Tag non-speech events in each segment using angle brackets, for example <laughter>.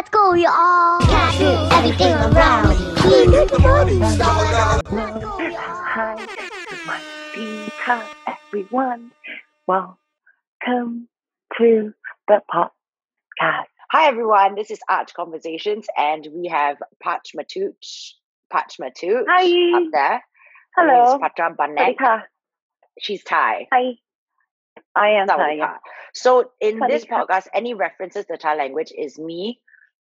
Let's go, we all can everything around Hi, it must be everyone. Welcome to the podcast. Hi everyone, this is Arch Conversations and we have Patch Matuch, Patch Matuch Hi. up there. Hello. Banek. She's Thai. Hi. I am Thai. So in this podcast, any references to Thai language is me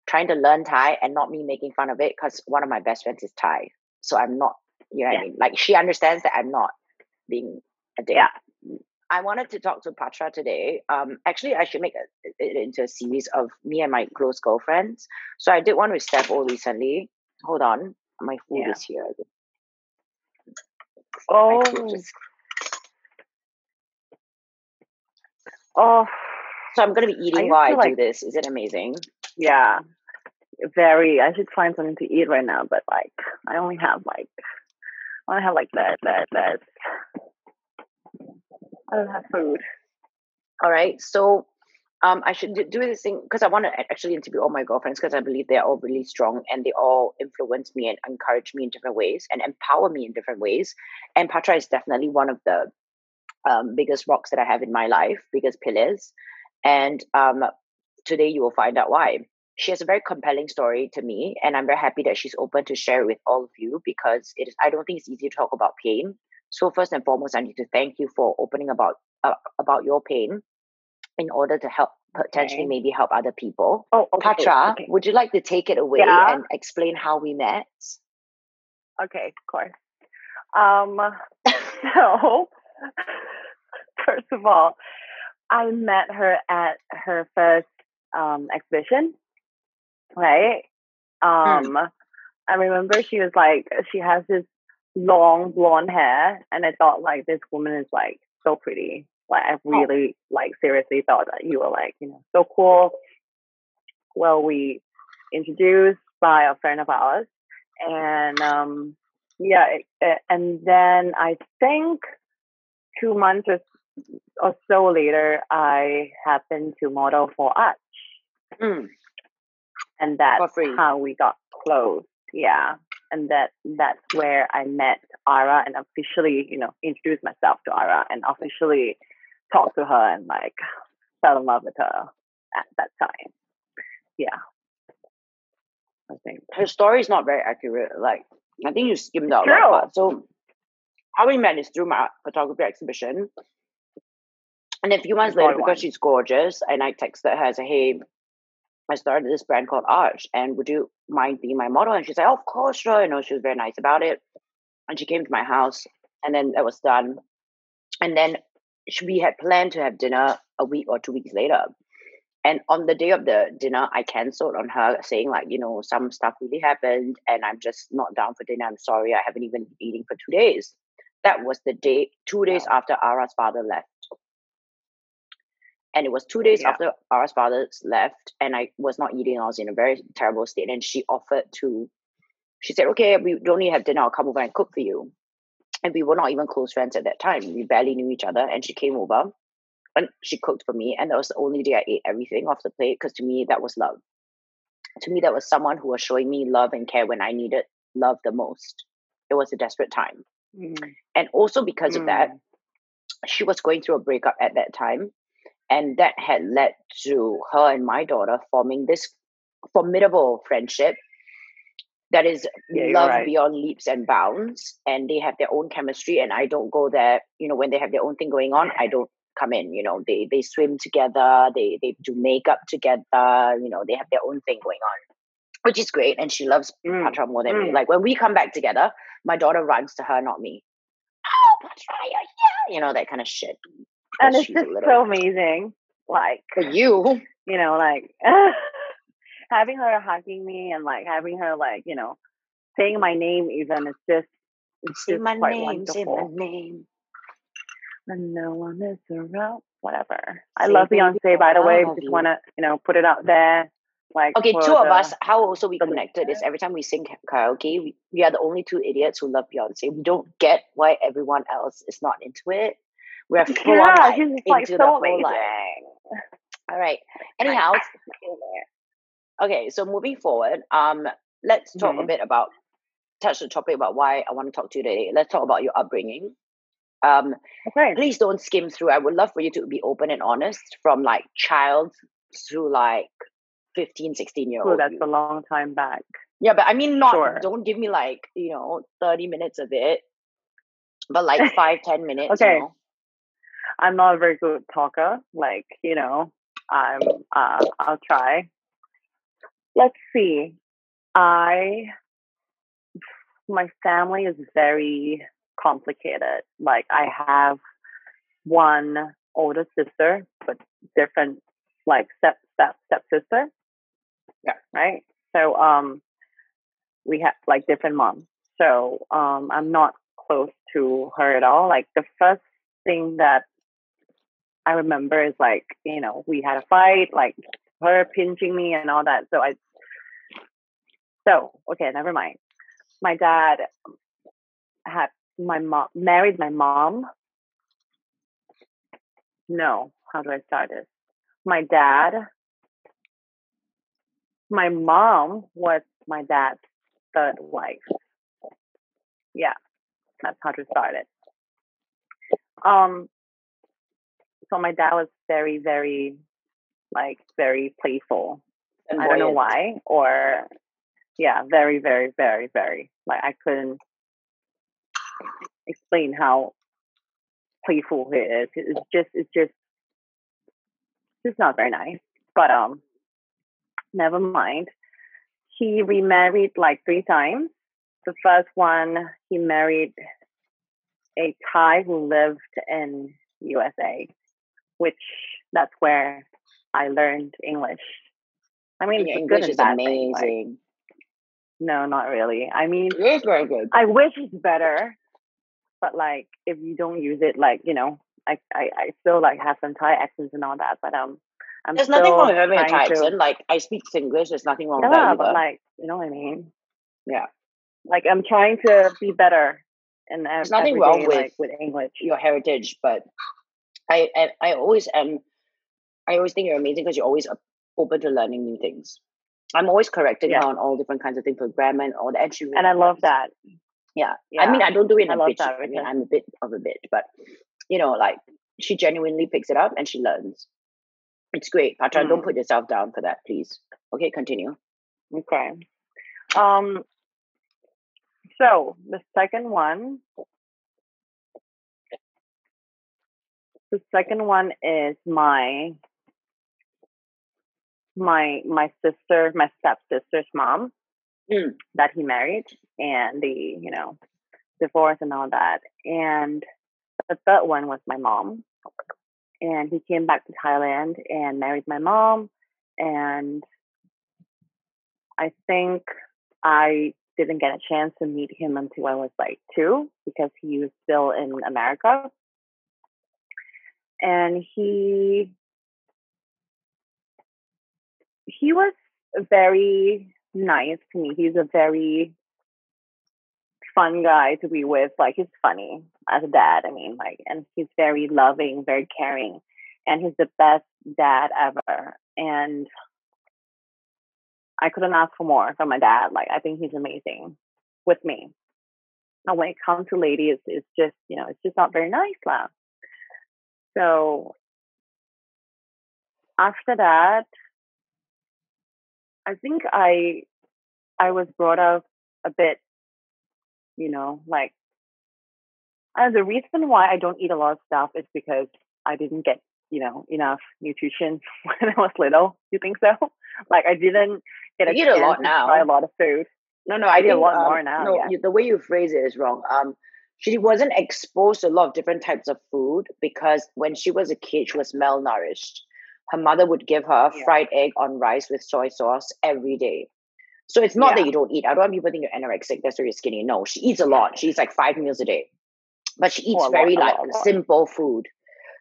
trying to learn Thai and not me making fun of it because one of my best friends is Thai. So I'm not, you know what I mean? Like she understands that I'm not being a dick. Yeah. I wanted to talk to Patra today. Um, actually, I should make it into a series of me and my close girlfriends. So I did one with Steph all recently. Hold on, my food Yeah. is here. Oh, oh, So I'm gonna be eating used while I to, do this. Is it amazing? yeah. Very. I should find something to eat right now, but like, I only have like, I have like that, that, that. I don't have food. All right. So um, I should do- do this thing because I want to actually interview all my girlfriends because I believe they're all really strong and they all influence me and encourage me in different ways and empower me in different ways. And Patra is definitely one of the um, biggest rocks that I have in my life, biggest pillars. And um, today you will find out why. She has a very compelling story to me, and I'm very happy that she's open to share it with all of you because it is. I don't think it's easy to talk about pain. So first and foremost, I need to thank you for opening about uh, about your pain in order to help potentially Okay. maybe help other people. Oh, okay. Patra, Okay. would you like to take it away Yeah. and explain how we met? Okay, of course. Um, <laughs> so <laughs> first of all, I met her at her first um exhibition, right? Um, I remember she was like, she has this long blonde hair, and I thought like this woman is like so pretty. Like I really like seriously thought that you were like you know so cool. Well, we introduced by a friend of ours, and um, yeah, it, it- and then I think two months or, or so later, I happened to model for Arch, Mm, and that's how we got close. Yeah, and that that's where I met Ara and officially, you know, introduced myself to Ara and officially talked to her and like fell in love with her at that time. Yeah, I think. her story is not very accurate. Like I think you skimmed out lot. part. So how we met is through my photography exhibition. And a few months later, because she's gorgeous, and I texted her, I said, Hey, I started this brand called Arch, and would you mind being my model? And she's like, oh, Of course, sure. You know, she was very nice about it. And she came to my house, and then that was done. And then we had planned to have dinner a week or two weeks later. And on the day of the dinner, I cancelled on her, saying like, you know, some stuff really happened, and I'm just not down for dinner. I'm sorry, I haven't even been eating for two days. That was the day, two days after Ara's father left. And it was two days Yeah. after Ara's father left, and I was not eating. I was in a very terrible state. And she offered to, she said, "Okay, we don't need to have dinner. I'll come over and cook for you." And we were not even close friends at that time. We barely knew each other. And she came over, and she cooked for me. And that was the only day I ate everything off the plate because to me that was love. To me, that was someone who was showing me love and care when I needed love the most. It was a desperate time, Mm. and also because of that, she was going through a breakup at that time and that had led to her and my daughter forming this formidable friendship that is Yeah, love right. beyond leaps and bounds and they have their own chemistry and i don't go there you know when they have their own thing going on i don't come in you know they they swim together they they do makeup together you know they have their own thing going on which is great and she loves Mm. Patra more than me. Mm. Like when we come back together, my daughter runs to her, not me. Oh, Patra, you're here. You know, that kind of shit. And it's just so amazing. Like For you, you know, like <laughs> having her hugging me and like having her like you know saying my name even it's just it's say just my quite name, say my name. And no one is around. Whatever. I Say love baby, Beyonce, by the way. love Just wanna you know put it out there. Like Okay, two of the- us, how also we connected is every time we sing karaoke, we, we are the only two idiots who love Beyonce. We don't get why everyone else is not into it. We're full on Yeah, like, she's just like into the so whole amazing. like. All right. Anyhow, Okay, so moving forward, um, let's talk a Mhm. bit about touch the topic about why I want to talk to you today. Let's talk about your upbringing. Um, Okay. please don't skim through. I would love for you to be open and honest from like child to like 15, 16 year old. that's you. a long time back. Yeah, but I mean, not Sure. don't give me like you know thirty minutes of it, but like <laughs> five ten minutes. Okay. You know? I'm not a very good talker. Like, you know, I'm uh I'll try. Let's see. I my family is very complicated. Like I have one older sister, but different like step step step sister. Yeah. Right? So um we have like different moms. So um I'm not close to her at all. Like the first thing that I remember is like, you know, we had a fight, like her pinching me and all that. So I, so, okay, never mind. My dad had my mom, married my mom. No, how do I start this? My dad, my mom was my dad's third wife. Yeah, that's how to start it. Um, so my dad was very, very, like, very playful. And I don't know why, or yeah, very, very, very, very. Like I couldn't explain how playful he is. It's just, it's just, it's not very nice. But um, never mind. He remarried like three times. The first one, he married a Thai who lived in USA, which that's where I learned English. I mean, it's good English is bad thing, like- amazing. no, not really. I mean, It is very good. I wish it's better, but like if you don't use it, like you know, I I, I still like have some Thai accents and all that, but um, I'm There's still nothing wrong with having a Thai accent. Like I speak English. There's nothing wrong Yeah, with that but either. like you know what I mean. Yeah. Like I'm trying to be better, and There's nothing wrong with- like with English. your heritage, but I, I I always am. I always think you're amazing because you're always open to learning new things. I'm always correcting Yeah. her on all different kinds of things for grammar and all that. And, she really And I love that. Yeah. Yeah. I mean, I don't do it in I a bitch. that I mean, I'm a bit of a bitch, but you know, like she genuinely picks it up and she learns. It's great, Patra. Don't Mm. put yourself down for that, please. Okay, continue. Okay. Um. So the second one, the second one is my my my sister, my stepsister's mom Mm. that he married, and the you know divorce and all that. And the third one was my mom, and he came back to Thailand and married my mom, and I think I didn't get a chance to meet him until I was like two because he was still in America. And he he was very nice to me. He's a very fun guy to be with. Like he's funny as a dad, I mean, like and he's very loving, very caring. And he's the best dad ever. And I couldn't ask for more from my dad. Like I think he's amazing with me. And when it comes to ladies, it's just you know it's just not very nice, lah. So after that, I think I I was brought up a bit, you know, like uh, the reason why I don't eat a lot of stuff is because I didn't get you know enough nutrition <laughs> when I was little. You think so? <laughs> Like I didn't get a eat a lot now. try a lot of food. No, no, I I eat a lot um, more now, No, yeah. you, the way you phrase it is wrong. Um, she wasn't exposed to a lot of different types of food because when she was a kid, she was malnourished. Her mother would give her Yeah. fried egg on rice with soy sauce every day. So it's not that you don't eat. I don't want people to think you're anorexic. That's why you're skinny. No, she eats a lot. She eats like five meals a day, but she eats Oh, very lot, like lot. simple food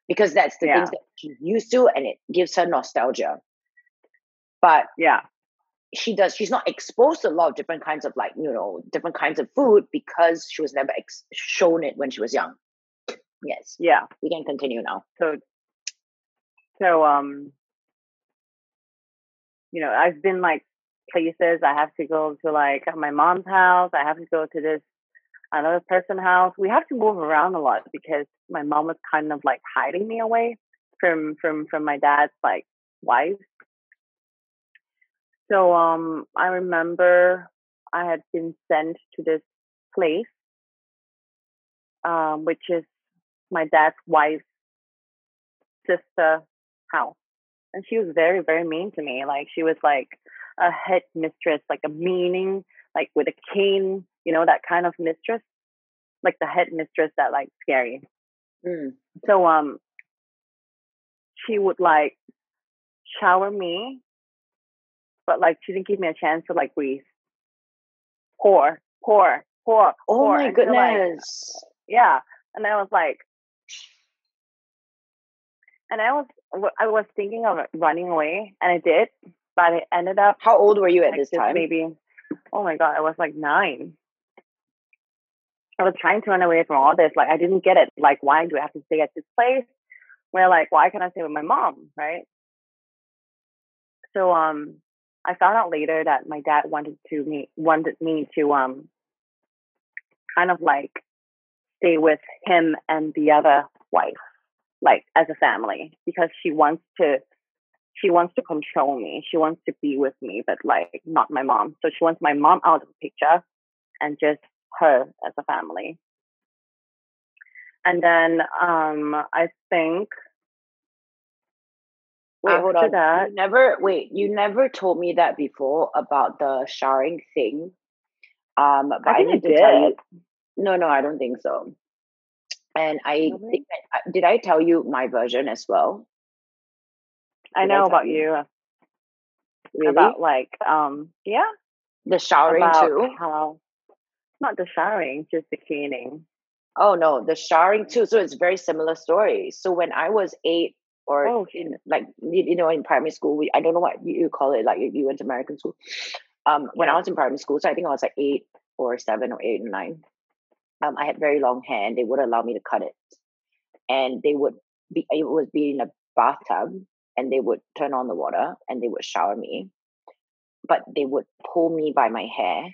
because that's the Yeah. things that she's used to, and it gives her nostalgia. But Yeah, she does she's not exposed to a lot of different kinds of like you know different kinds of food because she was never ex- shown it when she was young yes yeah. we can continue now So, so um, you know, I've been like places I have to go to like my mom's house. I have to go to this another person's house. We have to move around a lot because my mom was kind of like hiding me away from from from my dad's like wife. So um I remember I had been sent to this place um which is my dad's wife's sister house. And she was very, very mean to me. Like she was like a head mistress, like a meaning, like with a cane, you know, that kind of mistress. Like the head mistress that like scary. Mm. So um she would like shower me, but like she didn't give me a chance to like breathe. Pour, pour, pour. Oh pour my until, like, goodness. yeah. And I was like, and I was I was thinking of running away, and I did, but it ended up How old were you at like this time? maybe. Oh my god, I was like nine. I was trying to run away from all this. Like I didn't get it. Like why do I have to stay at this place? Where like why can't I stay with my mom, right? So um, I found out later that my dad wanted to me wanted me to um, kind of like stay with him and the other wife, like as a family, because she wants to she wants to control me. She wants to be with me, but like not my mom. So she wants my mom out of the picture and just her as a family. And then um I think Wait, hold on. that- You never wait. You never told me that before about the showering thing. Um, but I, think I need to tell you. No, no, I don't think so. And I think that, uh, did I tell you my version as well? I Did I know tell about you? you Really, about like um yeah the showering about too. how not the showering, just the cleaning. Oh no, the showering too. So it's very similar story. So when I was eight or Oh, in like you, know in primary school, we I don't know what you, call it. Like if you went to American school. Um, when I was in primary school, so I think I was like eight or seven or eight and nine. Um, I had very long hair, and they would allow me to cut it, and they would be it would be in a bathtub, and they would turn on the water, and they would shower me, but they would pull me by my hair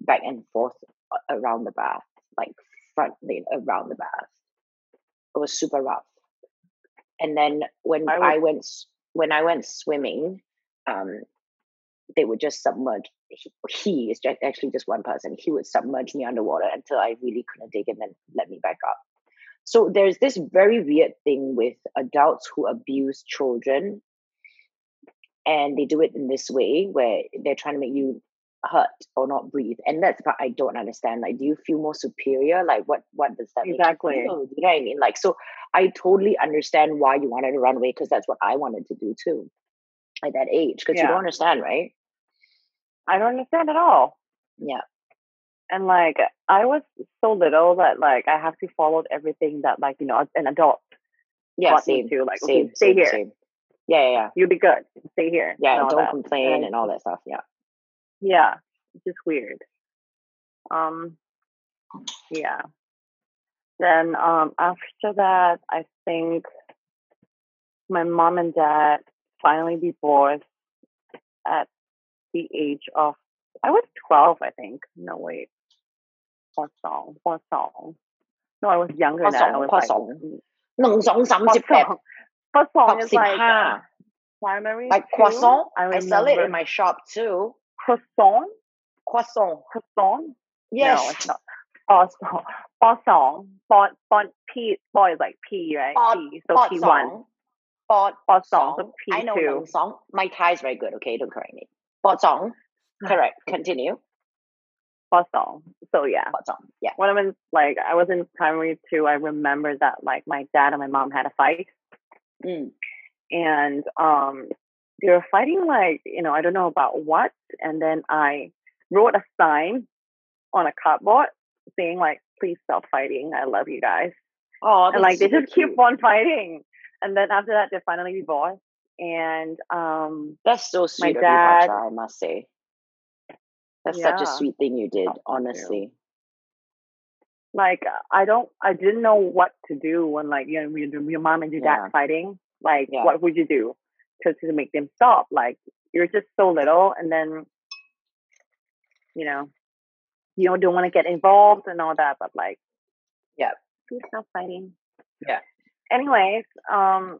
back and forth around the bath, like front around the bath. It was super rough. And then when I would- I went when I went swimming, um, they would just submerge. He, he is just actually just one person. He would submerge me underwater until I really couldn't take it, and then let me back up. So there's this very weird thing with adults who abuse children, and they do it in this way where they're trying to make you hurt or not breathe, and that's what I don't understand. Like, do you feel more superior? Like, what what does that make you Exactly. feel? You know what I mean? Like, so I totally understand why you wanted to run away because that's what I wanted to do too at that age because you don't understand, right? I don't understand at all. Yeah. And like I was so little that like I have to follow everything that like, you know, an adult Yeah, taught me to like, same, okay, stay here. same. Yeah, yeah, yeah. You'll be good. Stay here. Yeah, and don't complain And- and all that stuff. Yeah yeah, it's just weird. Um, yeah. Then um, after that, I think my mom and dad finally divorced at the age of I was twelve, I think. No wait, Poisson, song. No, I was younger than that. I was Poisson. song. Song is like primary. Like croissant. I, I sell it in my shop too croissant. Croissant. Croissant. Yes. No, it's not. Croissant. <laughs> Croissant. Bon, P, bon is like P, right? Bon, P, so P1. Song. Bon, song. So P2. I know one song. My Thai is very good, okay? Don't correct me. Bon song. <laughs> Correct. Continue. Bosong. So yeah. Bosong. Yeah. When I was like I was in primary two, I remember that like my dad and my mom had a fight. Mm. And um they were fighting like you know I don't know about what, and then I wrote a sign on a cardboard saying like, "Please stop fighting. I love you guys." oh and like they just keep on fighting. And then after that, they finally divorced. And um, that's so sweet of you dad- Patra, I must say that's such a sweet thing you did you. honestly like I don't, I didn't know what to do when like you know your, your mom and your Yeah. dad fighting. Like, Yeah. what would you do to to make them stop? Like, you're just so little, and then you know you don't, don't want to get involved and all that, but like Yeah. please stop fighting. Yeah. Anyways, um,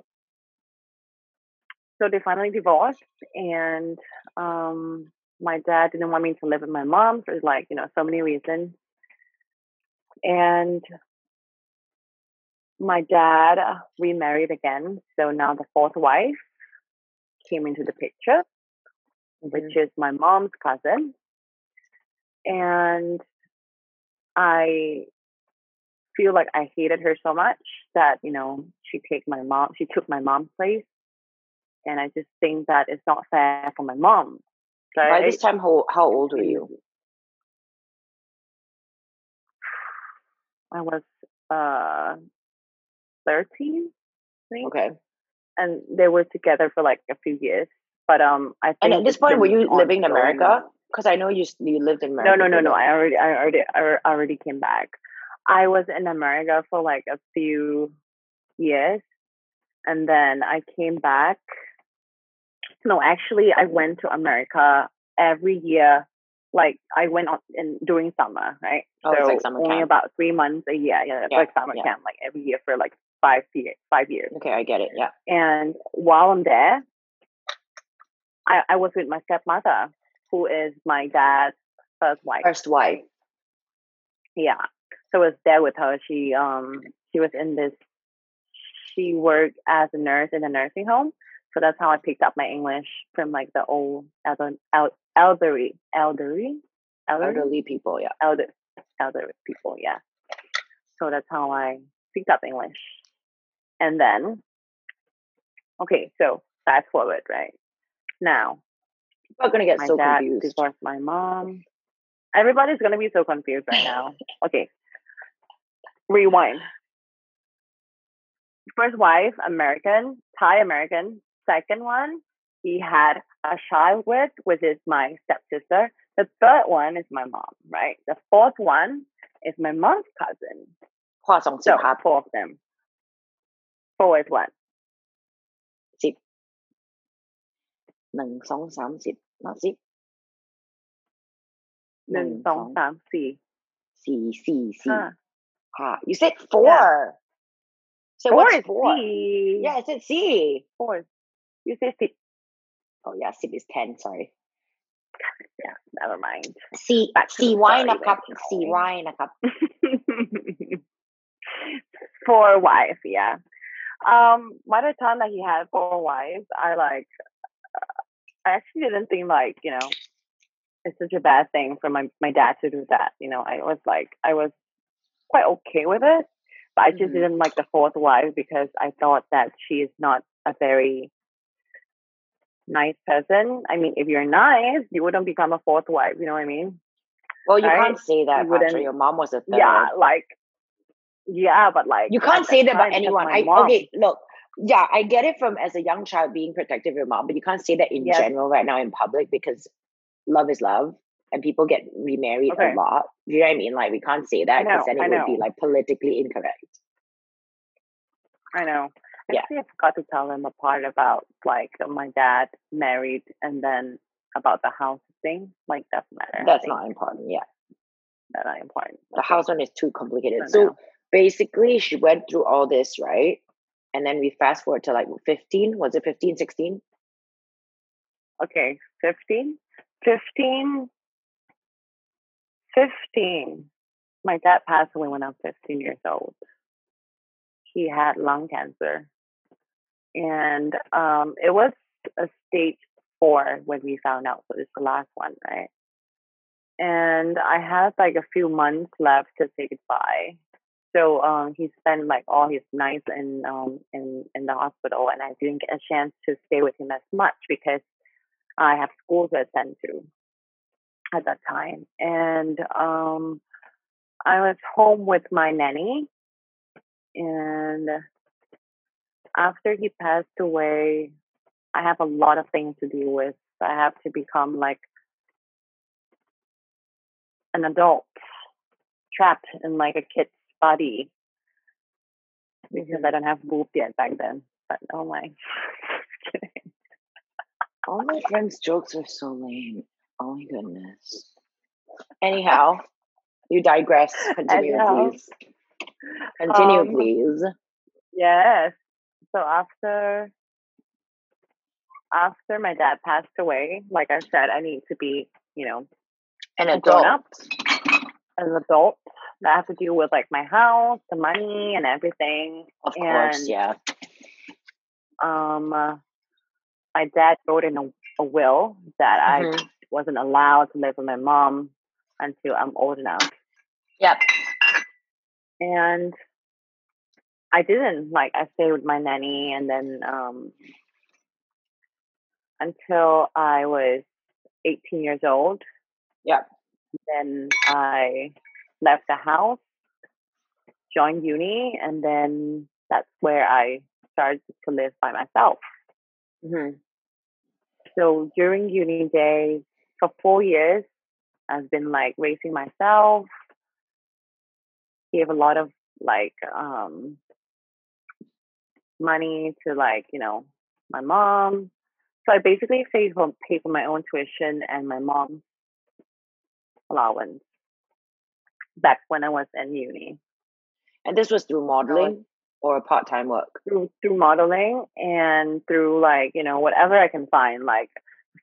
so they finally divorced, and um, my dad didn't want me to live with my mom for like you know so many reasons, and my dad remarried again. So now the fourth wife came into the picture, which is my mom's cousin, and I feel like I hated her so much that you know she take my mom she took my mom's place and I just think that it's not fair for my mom. By this time, how how old were you? I was uh thirteen, I think. Okay. And they were together for like a few years. But um I think And at this point, were you living in. America? Because I know you you lived in America. no, no, no. a I already I already I already came back. I was in America for like a few years and then I came back. No, actually I went to America every year. Like I went on in during summer, right? Oh, it's so like summer only camp. about three months a year. Yeah, it's Yeah, like summer yeah. camp, like every year for like five years. Five years. Okay, I get it. Yeah. And while I'm there, I, I was with my stepmother, who is my dad's first wife. First wife. Yeah. So I was there with her. She um she was in this she worked as a nurse in a nursing home. So that's how I picked up my English from like the old elder, el, elderly elderly elderly Elderly people. Yeah. elder elderly people, yeah. So that's how I picked up English. And then okay, so fast forward, right? Now People are gonna get my so dad confused. divorced my mom. Everybody's gonna be so confused right now. <laughs> Okay. Rewind. First wife, American, Thai American Second one, he had a child with, which is my stepsister. The third one is my mom, right? The fourth one is my mom's cousin. 跨สองสิบ So ครับ four of them. Four is what? หนึ่งสองสามสิบนับสิบ หนึ่งสองสามสี่ สี่สี่สี่ ห้า ห้า you said four so Four what's is four C. yeah I said C Four. you say sip. Oh yeah, sip is ten. Sorry. Yeah, never mind. See, Back see why in a cup. See why in a cup. Four wives, yeah. Um, by the time that he had four wives, I like, uh, I actually didn't think like you know, it's such a bad thing for my my dad to do that. You know, I was like, I was quite okay with it, but I just mm-hmm. didn't like the fourth wife because I thought that she is not a very nice person. I mean, if you're nice, you wouldn't become a fourth wife. You know what I mean? well you Right? can't say that You your mom was a third Yeah, like, yeah, but like you can't say that about anyone I okay look yeah I get it from as a young child being protective of your mom but you can't say that in Yes. general right now in public because love is love and people get remarried Okay. a lot you know what I mean like we can't say that because then it I would be like politically incorrect I know. Yeah. Actually, I forgot to tell them a part about like my dad married and then about the house thing. Like that's matter. That's not important yeah that's not important. the house one is too complicated so know. basically she went through all this right and then we fast forward to like 15 was it 15 16 Okay, 15? 15? 15. My dad passed away when I was 15 years old. He had lung cancer. And um, it was a stage four when we found out. So it's the last one, right? And I had like a few months left to say goodbye. So um, he spent like all his nights in um, in in the hospital, and I didn't get a chance to stay with him as much because I have school to attend to at that time. And um, I was home with my nanny. And after he passed away, I have a lot of things to deal with. I have to become like an adult trapped in like a kid's body because I don't have boobs yet back then. But oh my. <laughs> All my friends' jokes are so lame. Oh my goodness. Anyhow, you digress. <laughs> Continue, Anyhow. please. Continue, Um, please. Yes. So after after my dad passed away, like I said, I need to be, you know, An a grown adult. up, an adult. I have to deal with like my house, the money, and everything. Of course, And- yeah. Um, uh, my dad wrote in a, a will that Mhm. I wasn't allowed to live with my mom until I'm old enough, Yep. and I didn't. Like I stayed with my nanny, and then um, until I was 18 years old. Yep. Then I left the house, joined uni, and then that's where I started to live by myself. hmm So during uni days, for four years, I've been like raising myself. Gave a lot of like um money to like you know my mom. So I basically paid for pay for my own tuition and my mom's allowance back when I was in uni And this was through modeling or part time work. through through modeling and through like you know whatever I can find. Like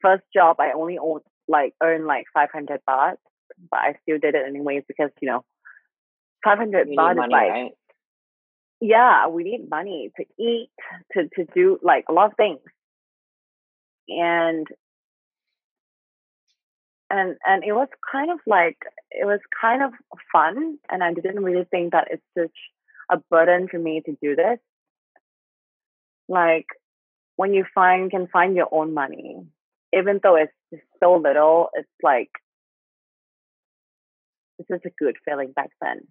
first job, I only own, like earned like five hundred baht, but I still did it anyways because you know five hundred You baht need is money, like right? Yeah, we need money to eat, to to do like a lot of things, and and and it was kind of like it was kind of fun, and I didn't really think that it's such a burden for me to do this. Like when you find can find your own money, even though it's just so little, it's like it's just a good feeling back then.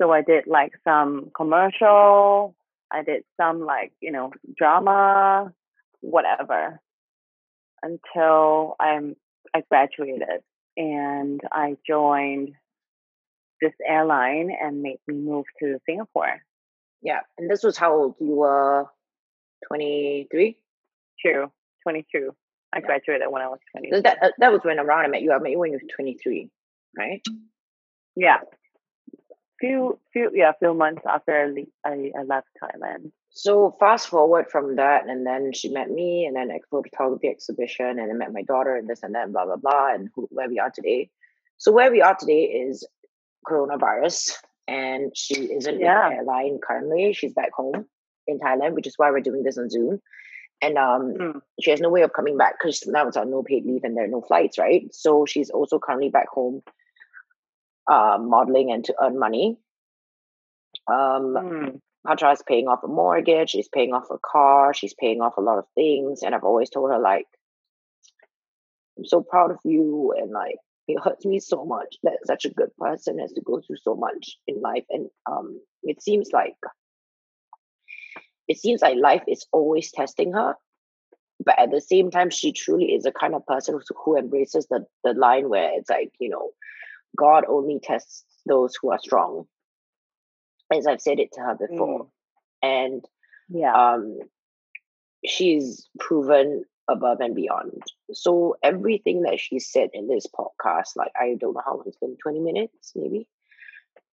So I did like some commercial, I did some like, you know, drama, whatever. Until I'm I graduated and I joined this airline and made me move to Singapore. Yeah. And this was how old you were? 23? True. Twenty two. I Yeah. graduated when I was twenty. So that, that was when around I met you. I met you when you were 23, right? Yeah. Few few yeah, few months after I, I, I left Thailand. So fast forward from that, and then she met me, and then i at photography exhibition, and I met my daughter, and this and that, and blah blah blah, and who, where we are today. So where we are today is coronavirus, and she isn't Yeah. in the airline currently. She's back home in Thailand, which is why we're doing this on Zoom. And um, Mm. she has no way of coming back because now it's on no paid leave and there are no flights, right? So she's also currently back home, uh, modeling and to earn money. Um, Mm. Patra is paying off a mortgage, she's paying off a car, she's paying off a lot of things. And I've always told her, like, I'm so proud of you. And like, it hurts me so much that such a good person has to go through so much in life. And um, it seems like, it seems like life is always testing her. But at the same time, she truly is a kind of person who, who embraces the, the line where it's like, you know, God only tests those who are strong. As I've said it to her before. And Yeah. um, she's proven above and beyond. So everything that she said in this podcast, like I don't know how long it's been, 20 minutes maybe.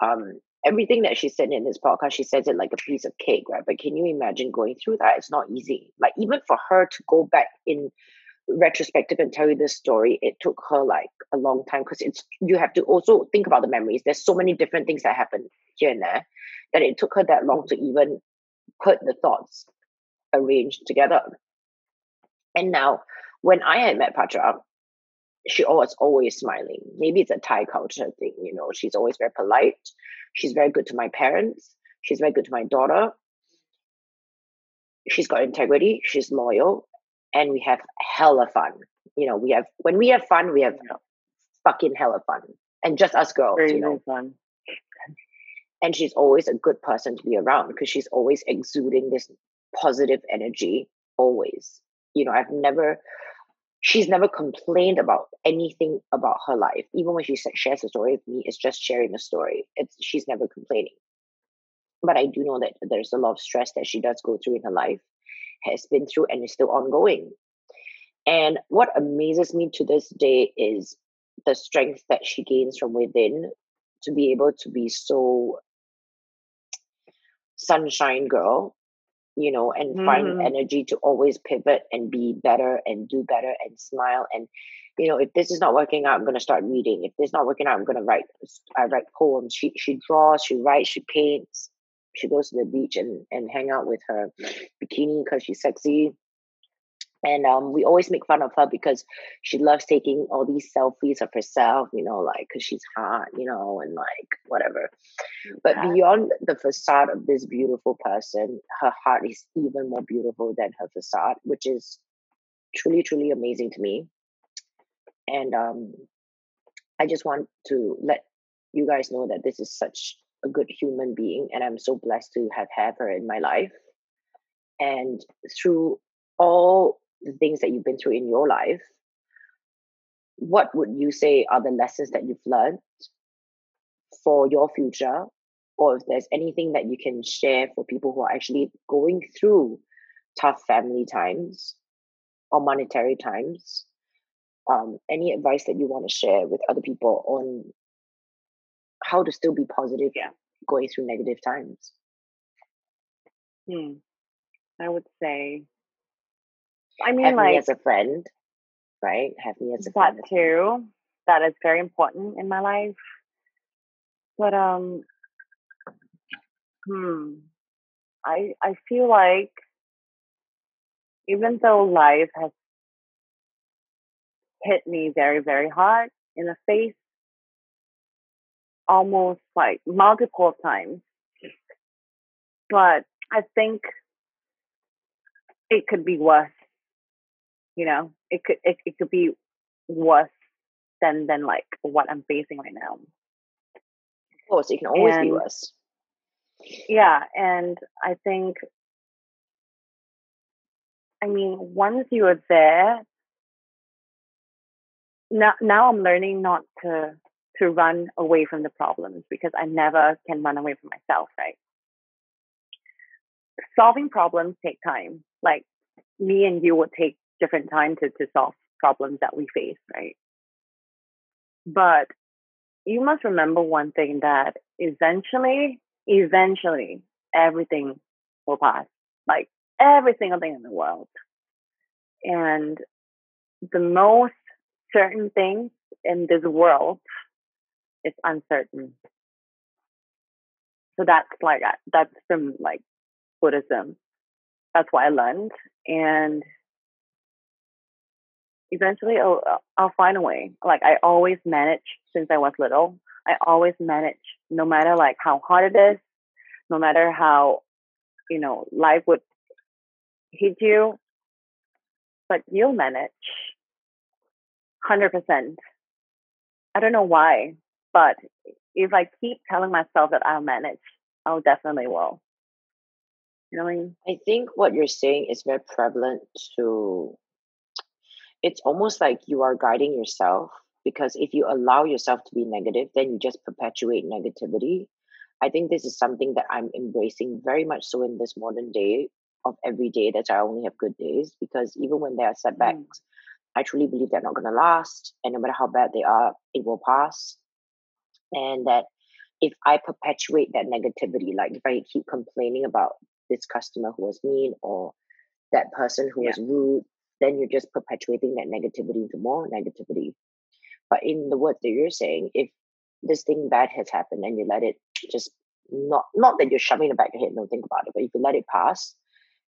Um, everything that she said in this podcast, she says it like a piece of cake, right? But can you imagine going through that? It's not easy. Like even for her to go back in retrospective and tell you this story, it took her like a long time because it's you have to also think about the memories. There's so many different things that happen here and there that it took her that long to even put the thoughts arranged together. And now, when I had met Patra, she was always smiling. Maybe it's a Thai culture thing, you know. She's always very polite. She's very good to my parents. She's very good to my daughter. She's got integrity. She's loyal, and we have hella fun. You know, we have when we have fun, we have fucking hella fun, and just us girls, Very, you know. fun. and she's always a good person to be around because she's always exuding this positive energy always. You know i've never she's never complained about anything about her life. Even when she shares a story with me it's just sharing a story. It's she's never complaining. But i do know that there's a lot of stress that she does go through in her life has been through and is still ongoing. And what amazes me to this day is the strength that she gains from within to be able to be so sunshine girl you know and mm-hmm. find energy to always pivot and be better and do better and smile and you know if this is not working out i'm going to start reading if this is not working out i'm going to write i write poems she she draws she writes she paints she goes to the beach and and hang out with her bikini because she's sexy and um, we always make fun of her because she loves taking all these selfies of herself, you know, like because she's hot, you know, and like whatever. But beyond the facade of this beautiful person, her heart is even more beautiful than her facade, which is truly, truly amazing to me. And um, I just want to let you guys know that this is such a good human being, and I'm so blessed to have had her in my life. And through all the things that you've been through in your life, what would you say are the lessons that you've learned for your future? Or if there's anything that you can share for people who are actually going through tough family times or monetary times, um, any advice that you want to share with other people on how to still be positive yeah. going through negative times? Hmm. I would say I mean, have like me as a friend, right? Have me as a that friend too. That is very important in my life. But um, hmm, I I feel like even though life has hit me very very hard in the face, almost like multiple times, but I think it could be worse you know? It could it, it could be worse than than like what i'm facing right now. Of course it can always and, be worse. Yeah and i think i mean once you are there now now i'm learning not to to run away from the problems because i never can run away from myself right solving problems take time like me and you would take different time to, to solve problems that we face, right? But you must remember one thing that eventually, eventually, everything will pass. Like every single thing in the world. And the most certain things in this world is uncertain. So that's like that's from like Buddhism. That's what I learned. And eventually oh, I'll, I'll find a way. Like I always manage since I was little. I always manage no matter like how hard it is, no matter how, you know, life would hit you, but you'll manage. 100%. I don't know why, but if I keep telling myself that I'll manage, I'll definitely will. You know I mean? I think what you're saying is very prevalent to it's almost like you are guiding yourself because if you allow yourself to be negative, then you just perpetuate negativity. I think this is something that I'm embracing very much so in this modern day of every day that I only have good days because even when there are setbacks, mm. I truly believe they're not going to last. And no matter how bad they are, it will pass. And that if I perpetuate that negativity, like if I keep complaining about this customer who was mean or that person who yeah. was rude then you're just perpetuating that negativity into more negativity. But in the words that you're saying, if this thing bad has happened and you let it just not not that you're shoving it back your head, don't think about it, but if you let it pass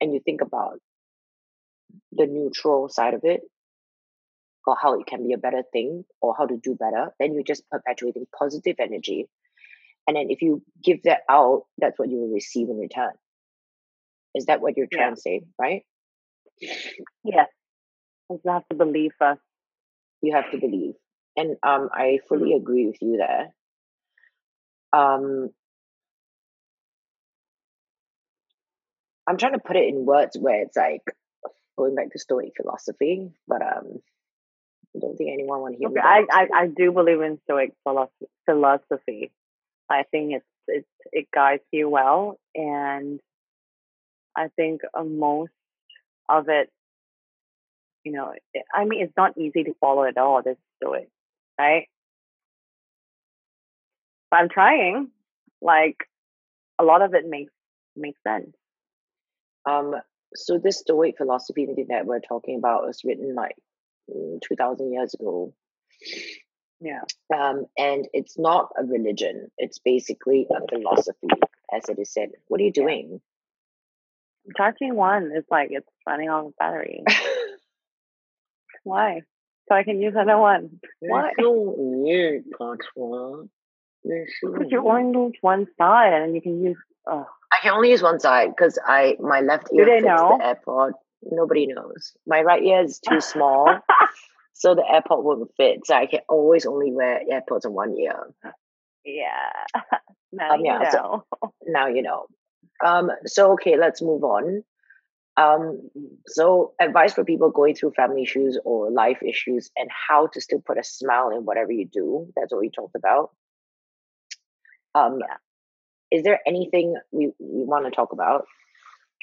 and you think about the neutral side of it or how it can be a better thing or how to do better, then you're just perpetuating positive energy. And then if you give that out, that's what you will receive in return. Is that what you're trying yeah. to say, right? Yes. You have to believe first. You have to believe. And um, I fully mm-hmm. agree with you there. Um, I'm trying to put it in words where it's like going back to Stoic philosophy, but um, I don't think anyone want to hear okay, I, I, I do believe in Stoic philosophy. I think it's, it's it guides you well, and I think uh, most of it, you know, I mean, it's not easy to follow at all. Just Stoic, right? But I'm trying. Like a lot of it makes makes sense. Um, so this Stoic philosophy that we're talking about was written like mm, two thousand years ago. Yeah. Um, and it's not a religion. It's basically a philosophy, as it is said. What are you doing? I'm charging one. It's like it's running out of battery. Why? So I can use another one. Why? you Patra. Because you only use one side and you can use. Oh. I can only use one side because I my left ear fits know? the AirPod. Nobody knows. My right ear is too small, <laughs> so the AirPod won't fit. So I can always only wear AirPods on one ear. yeah. <laughs> Now Um, you yeah, know. so- <laughs> Now you know. Um. So okay, let's move on. Um. So advice for people going through family issues or life issues and how to still put a smile in whatever you do. That's what we talked about. Um. Yeah. Is there anything we, we want to talk about?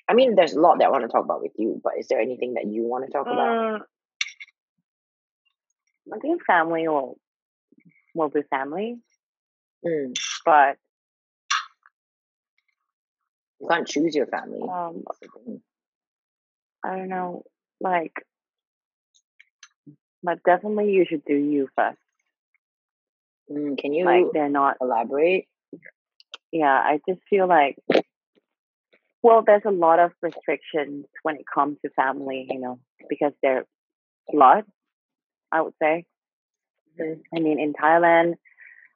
I mean, there's a lot that I want to talk about with you, but is there anything that you want to talk about? Mm, I think family will will be family, Mm, but you can't choose your family. um, That's the thing. I don't know, like, but definitely you should do you first. Mm, can you Like they're not. elaborate? Yeah, I just feel like, well, there's a lot of restrictions when it comes to family, you know, because they're blood. I would say. Mhm. I mean, in Thailand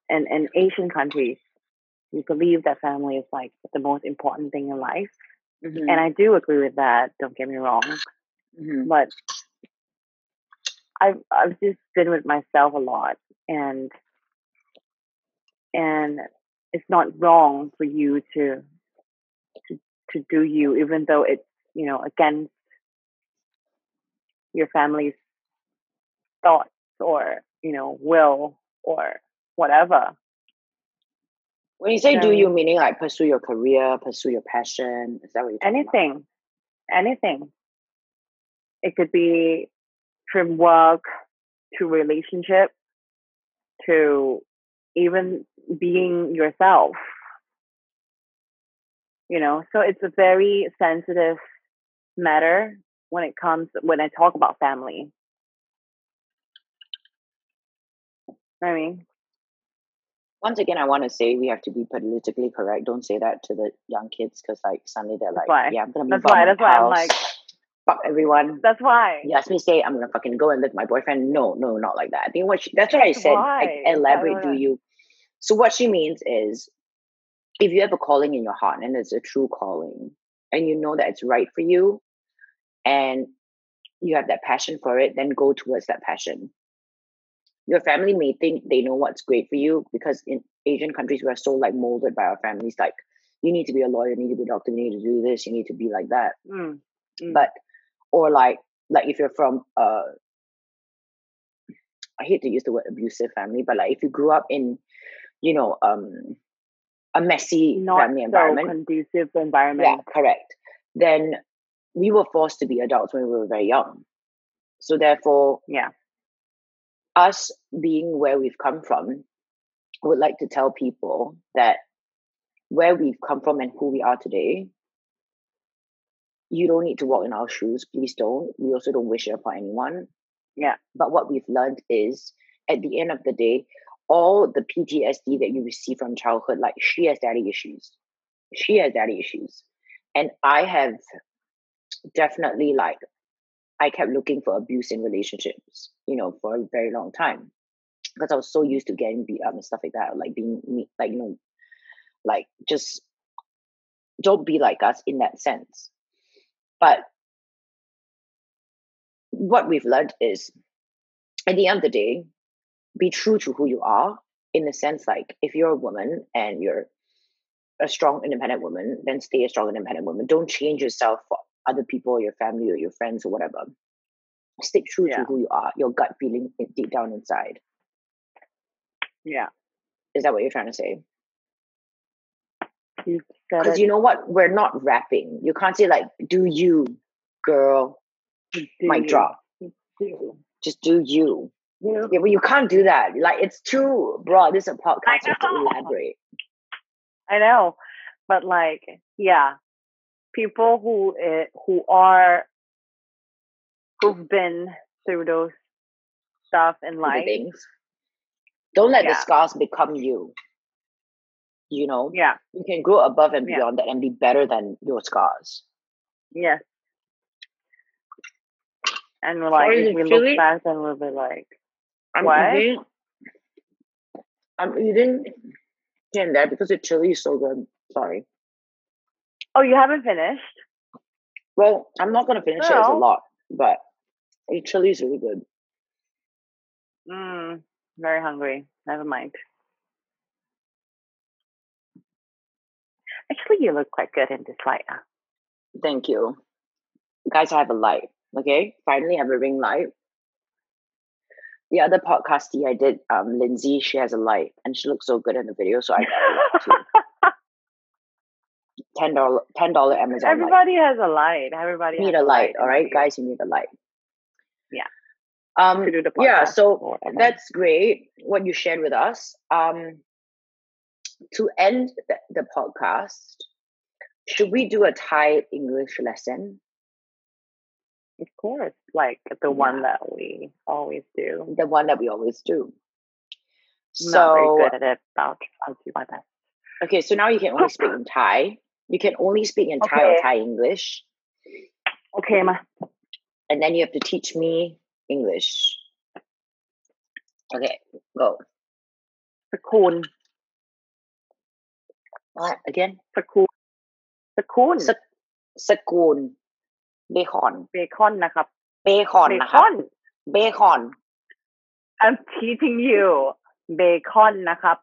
and and Asian countries, we believe that family is like the most important thing in life, Mhm, and I do agree with that. Don't get me wrong, mhm, but I've I've just been with myself a lot, and and it's not wrong for you to to do you, even though it's you know against your family's thoughts or you know will or whatever. When you say do you, meaning like pursue your career, pursue your passion? Is that what you're talking about? Anything, anything. It could be from work to relationship to even being yourself. You know, so it's a very sensitive matter when it comes when I talk about family. I mean, Once again, I want to say we have to be politically correct. Don't say that to the young kids because like suddenly they're like, why. yeah, I'm gonna That's why- that's why I'm like- fuck everyone. that's why. You ask me to say I'm gonna fucking go and live with my boyfriend. No, no, not like that. I think what she, that's what I said. why. That's elaborate, I do you? So what she means is, if you have a calling in your heart and it's a true calling, and you know that it's right for you, and you have that passion for it, then go towards that passion. Your family may think they know what's great for you because in Asian countries we're so like molded by our families. Like, you need to be a lawyer, you need to be a doctor, you need to do this, you need to be like that Mm, mm. but or like like if you're from uh I hate to use the word abusive family, but like if you grew up in, you know, um a messy not family so conducive environment. conducive yeah, environment. correct. Then we were forced to be adults when we were very young. So therefore, Yeah. us being where we've come from, I would like to tell people that where we've come from and who we are today, you don't need to walk in our shoes. Please don't. We also don't wish it upon anyone. Yeah. But what we've learned is at the end of the day, all the PTSD that you receive from childhood, like she has daddy issues. She has daddy issues. And I have definitely like I kept looking for abuse in relationships, you know, for a very long time. Because I was so used to getting beat up and stuff like that, like being like, you know, like just don't be like us in that sense. But what we've learned is at the end of the day, be true to who you are in the sense like if you're a woman and you're a strong independent woman, then stay a strong independent woman. Don't change yourself for other people or your family or your friends or whatever. Stick true Yeah. to who you are, your gut feeling deep down inside. Yeah. Is that what you're trying to say? Because you know what? We're not rapping. You can't say like, do you, girl, Do Mic you. drop. Do. Just do you. You. Yeah, but you can't do that. Like it's too broad. This is a podcast. You have to know. elaborate. I know, but like, yeah, people who uh, who are who've been through those stuff in life. things. Don't let the scars become you. You know, Yeah. you can grow above and Yeah. beyond that and be better than your scars. Yes. And we're like, Sorry, we look back, and we'll be like, I'm What? eating. I'm eating and there because the chili is so good. Sorry. "Oh, you haven't finished." Well, I'm not gonna finish it. It's a lot, but the chili is really good. Mm, very hungry. Never mind. Actually, you look quite good in this light. Thank you, guys. I have a light. Okay, finally, I have a ring light. The other podcastie I did, um, Lindsay, she has a light, and she looks so good in the video. So I got a light too. <laughs> Ten dollar, ten dollar Amazon light. Everybody has a light. Everybody need has a light, all in guys. You need a light. Yeah. Um. To do the Yeah. So that's great. What you shared with us. Um. To end the, the podcast, should we do a Thai English lesson? Of course, like the yeah. one that we always do. The one that we always do. Not so very good at it, but I'll, I'll do my best. Okay, so now you can only <laughs> speak in Thai. You can only speak in okay. Thai or Thai English. Okay, ma. And then you have to teach me English. Okay, go. Sakun. What again? Sakun. Sakun. Sakun. เบคอน เบคอนนะครับ เบคอนเบนะคครับอนเบคอน I'm teaching you เบคอนนะครับ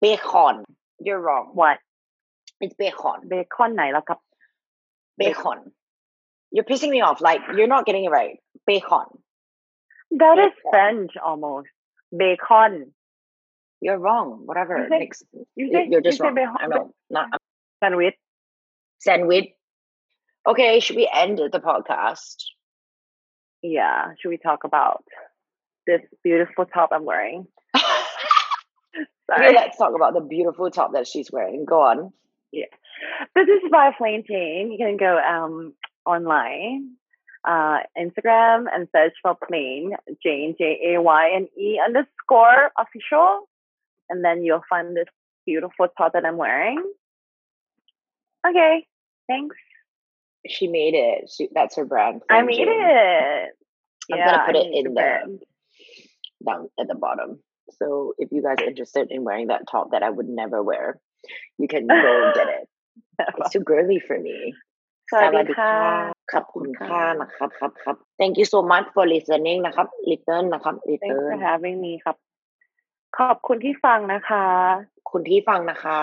เบคอน you're wrong what it's bacon เบคอนไหนแล้วครับ bacon you're pissing me off like you're not getting it right bacon that is Bacon. French almost เบคอน you're wrong whatever You say- Next, you say you're just you say wrong เบคอน I know not แซนด์วิช sandwich okay should we end the podcast yeah should we talk about this beautiful top I'm wearing <laughs> sorry okay let's talk about the beautiful top that she's wearing go on Yeah. This is by Plain Jayne. You can go um online, uh, Instagram, and search for Plain Jayne J A Y N E underscore official, and then you'll find this beautiful top that I'm wearing. Okay, thanks. she made it she, that's her brand I Plain made Jane. it. I'm yeah, gonna put I it made in the the brand. down at the bottom. So if you guys are interested in wearing that top that I would never wear, you can go get it. <laughs> It's too girly for me. สวัสดีค่ะ ขอบคุณค่ะนะครับครับครับ Thank you so much for listening นะครับ Return นะครับ Thanks Return for having me ครับ ขอบคุณที่ฟังนะคะ คุณที่ฟังนะคะ